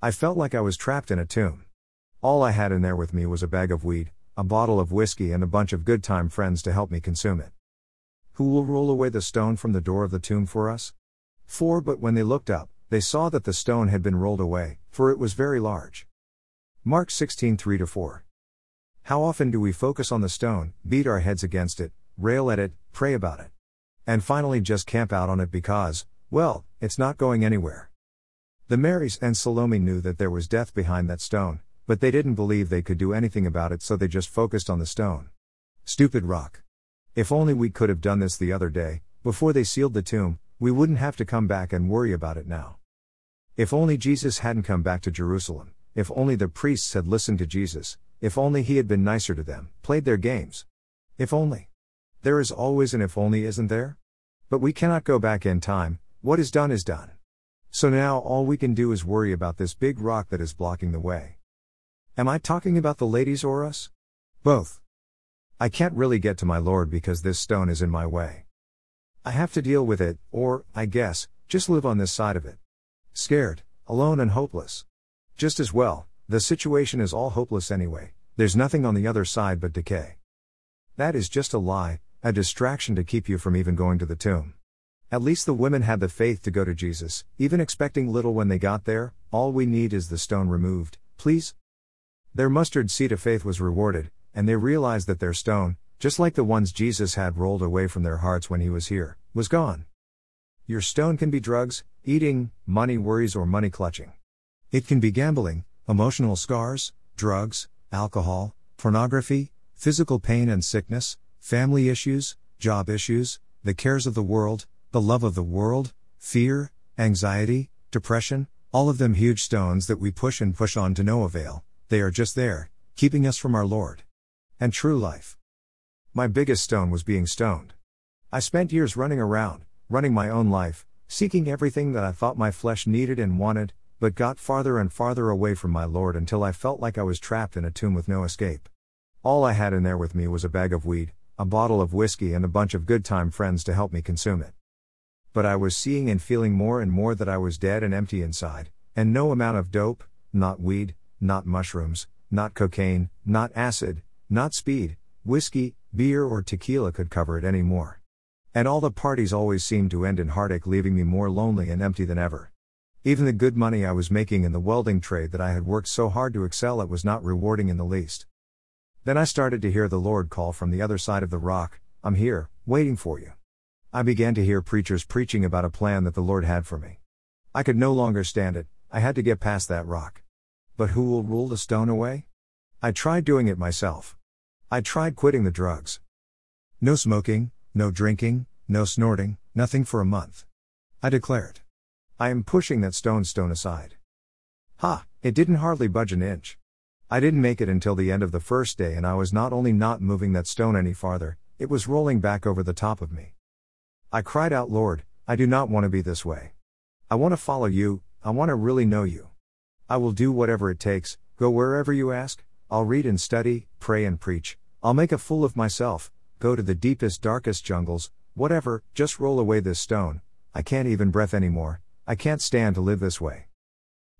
I felt like I was trapped in a tomb. All I had in there with me was a bag of weed, a bottle of whiskey, and a bunch of good time friends to help me consume it. Who will roll away the stone from the door of the tomb for us? Four, but when they looked up, they saw that the stone had been rolled away, for it was very large. Mark 16 3 4. How often do we focus on the stone, beat our heads against it, rail at it, pray about it? And finally just camp out on it because, well, it's not going anywhere. The Marys and Salome knew that there was death behind that stone, but they didn't believe they could do anything about it, so they just focused on the stone. Stupid rock. If only we could have done this the other day, before they sealed the tomb, we wouldn't have to come back and worry about it now. If only Jesus hadn't come back to Jerusalem, if only the priests had listened to Jesus, if only he had been nicer to them, played their games. If only. There is always an if only, isn't there? But we cannot go back in time, what is done is done. So now all we can do is worry about this big rock that is blocking the way. Am I talking about the ladies or us? Both. I can't really get to my Lord because this stone is in my way. I have to deal with it, or, I guess, just live on this side of it. Scared, alone, and hopeless. Just as well, the situation is all hopeless anyway, there's nothing on the other side but decay. That is just a lie, a distraction to keep you from even going to the tomb. At least the women had the faith to go to Jesus, even expecting little when they got there. All we need is the stone removed, please. Their mustard seed of faith was rewarded, and they realized that their stone, just like the ones Jesus had rolled away from their hearts when he was here, was gone. Your stone can be drugs, eating, money worries, or money clutching. It can be gambling, emotional scars, drugs, alcohol, pornography, physical pain and sickness, family issues, job issues, the cares of the world, the love of the world, fear, anxiety, depression, all of them huge stones that we push and push on to no avail, they are just there, keeping us from our Lord. And true life. My biggest stone was being stoned. I spent years running around, running my own life, seeking everything that I thought my flesh needed and wanted, but got farther and farther away from my Lord until I felt like I was trapped in a tomb with no escape. All I had in there with me was a bag of weed, a bottle of whiskey, and a bunch of good time friends to help me consume it. But I was seeing and feeling more and more that I was dead and empty inside, and no amount of dope, not weed, not mushrooms, not cocaine, not acid, not speed, whiskey, beer, or tequila could cover it anymore. And all the parties always seemed to end in heartache, leaving me more lonely and empty than ever. Even the good money I was making in the welding trade that I had worked so hard to excel at was not rewarding in the least. Then I started to hear the Lord call from the other side of the rock I'm here, waiting for you. I began to hear preachers preaching about a plan that the Lord had for me. I could no longer stand it, I had to get past that rock. But who will rule the stone away? I tried doing it myself. I tried quitting the drugs. No smoking, no drinking, no snorting, nothing for a month. I declared. I am pushing that stone stone aside. Ha, it didn't hardly budge an inch. I didn't make it until the end of the first day, and I was not only not moving that stone any farther, it was rolling back over the top of me. I cried out, Lord, I do not want to be this way. I want to follow you, I want to really know you. I will do whatever it takes, go wherever you ask, I'll read and study, pray and preach, I'll make a fool of myself, go to the deepest, darkest jungles, whatever, just roll away this stone, I can't even breath anymore, I can't stand to live this way.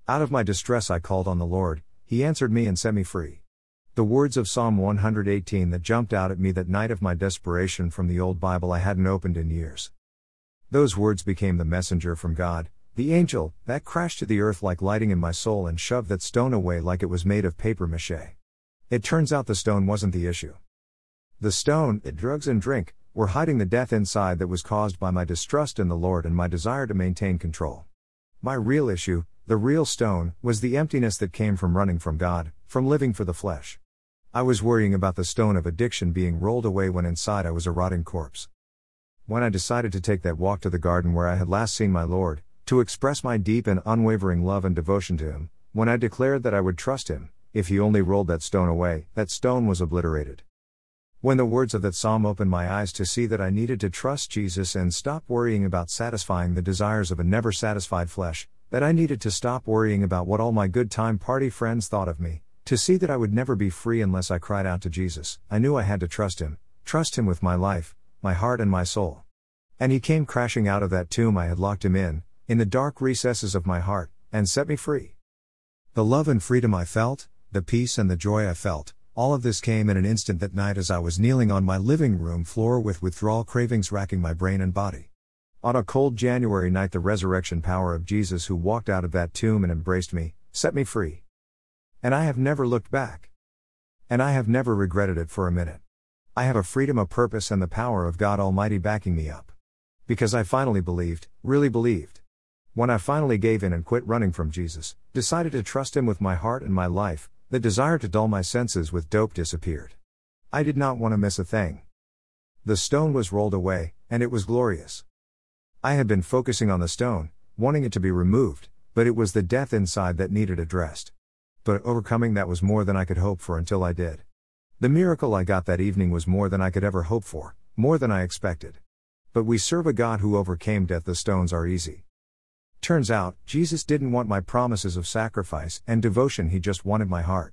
Out of my distress, I called on the Lord, He answered me and set me free. The words of Psalm 118 that jumped out at me that night of my desperation from the old Bible I hadn't opened in years. Those words became the messenger from God, the angel, that crashed to the earth like lighting in my soul and shoved that stone away like it was made of paper mache. It turns out the stone wasn't the issue. The stone, the drugs and drink, were hiding the death inside that was caused by my distrust in the Lord and my desire to maintain control. My real issue, the real stone, was the emptiness that came from running from God, from living for the flesh. I was worrying about the stone of addiction being rolled away when inside I was a rotting corpse. When I decided to take that walk to the garden where I had last seen my Lord, to express my deep and unwavering love and devotion to him, when I declared that I would trust him, if he only rolled that stone away, that stone was obliterated. When the words of that psalm opened my eyes to see that I needed to trust Jesus and stop worrying about satisfying the desires of a never satisfied flesh, that I needed to stop worrying about what all my good time party friends thought of me, to see that I would never be free unless I cried out to Jesus, I knew I had to trust him, trust him with my life, my heart, and my soul. And he came crashing out of that tomb I had locked him in, in the dark recesses of my heart, and set me free. The love and freedom I felt, the peace and the joy I felt, all of this came in an instant that night as I was kneeling on my living room floor with withdrawal cravings racking my brain and body. On a cold January night, the resurrection power of Jesus, who walked out of that tomb and embraced me, set me free. And I have never looked back. And I have never regretted it for a minute. I have a freedom of purpose and the power of God Almighty backing me up. Because I finally believed, really believed. When I finally gave in and quit running from Jesus, decided to trust Him with my heart and my life, the desire to dull my senses with dope disappeared. I did not want to miss a thing. The stone was rolled away, and it was glorious. I had been focusing on the stone, wanting it to be removed, but it was the death inside that needed addressed. But overcoming that was more than I could hope for until I did. The miracle I got that evening was more than I could ever hope for, more than I expected. But we serve a God who overcame death, the stones are easy. Turns out, Jesus didn't want my promises of sacrifice and devotion, he just wanted my heart.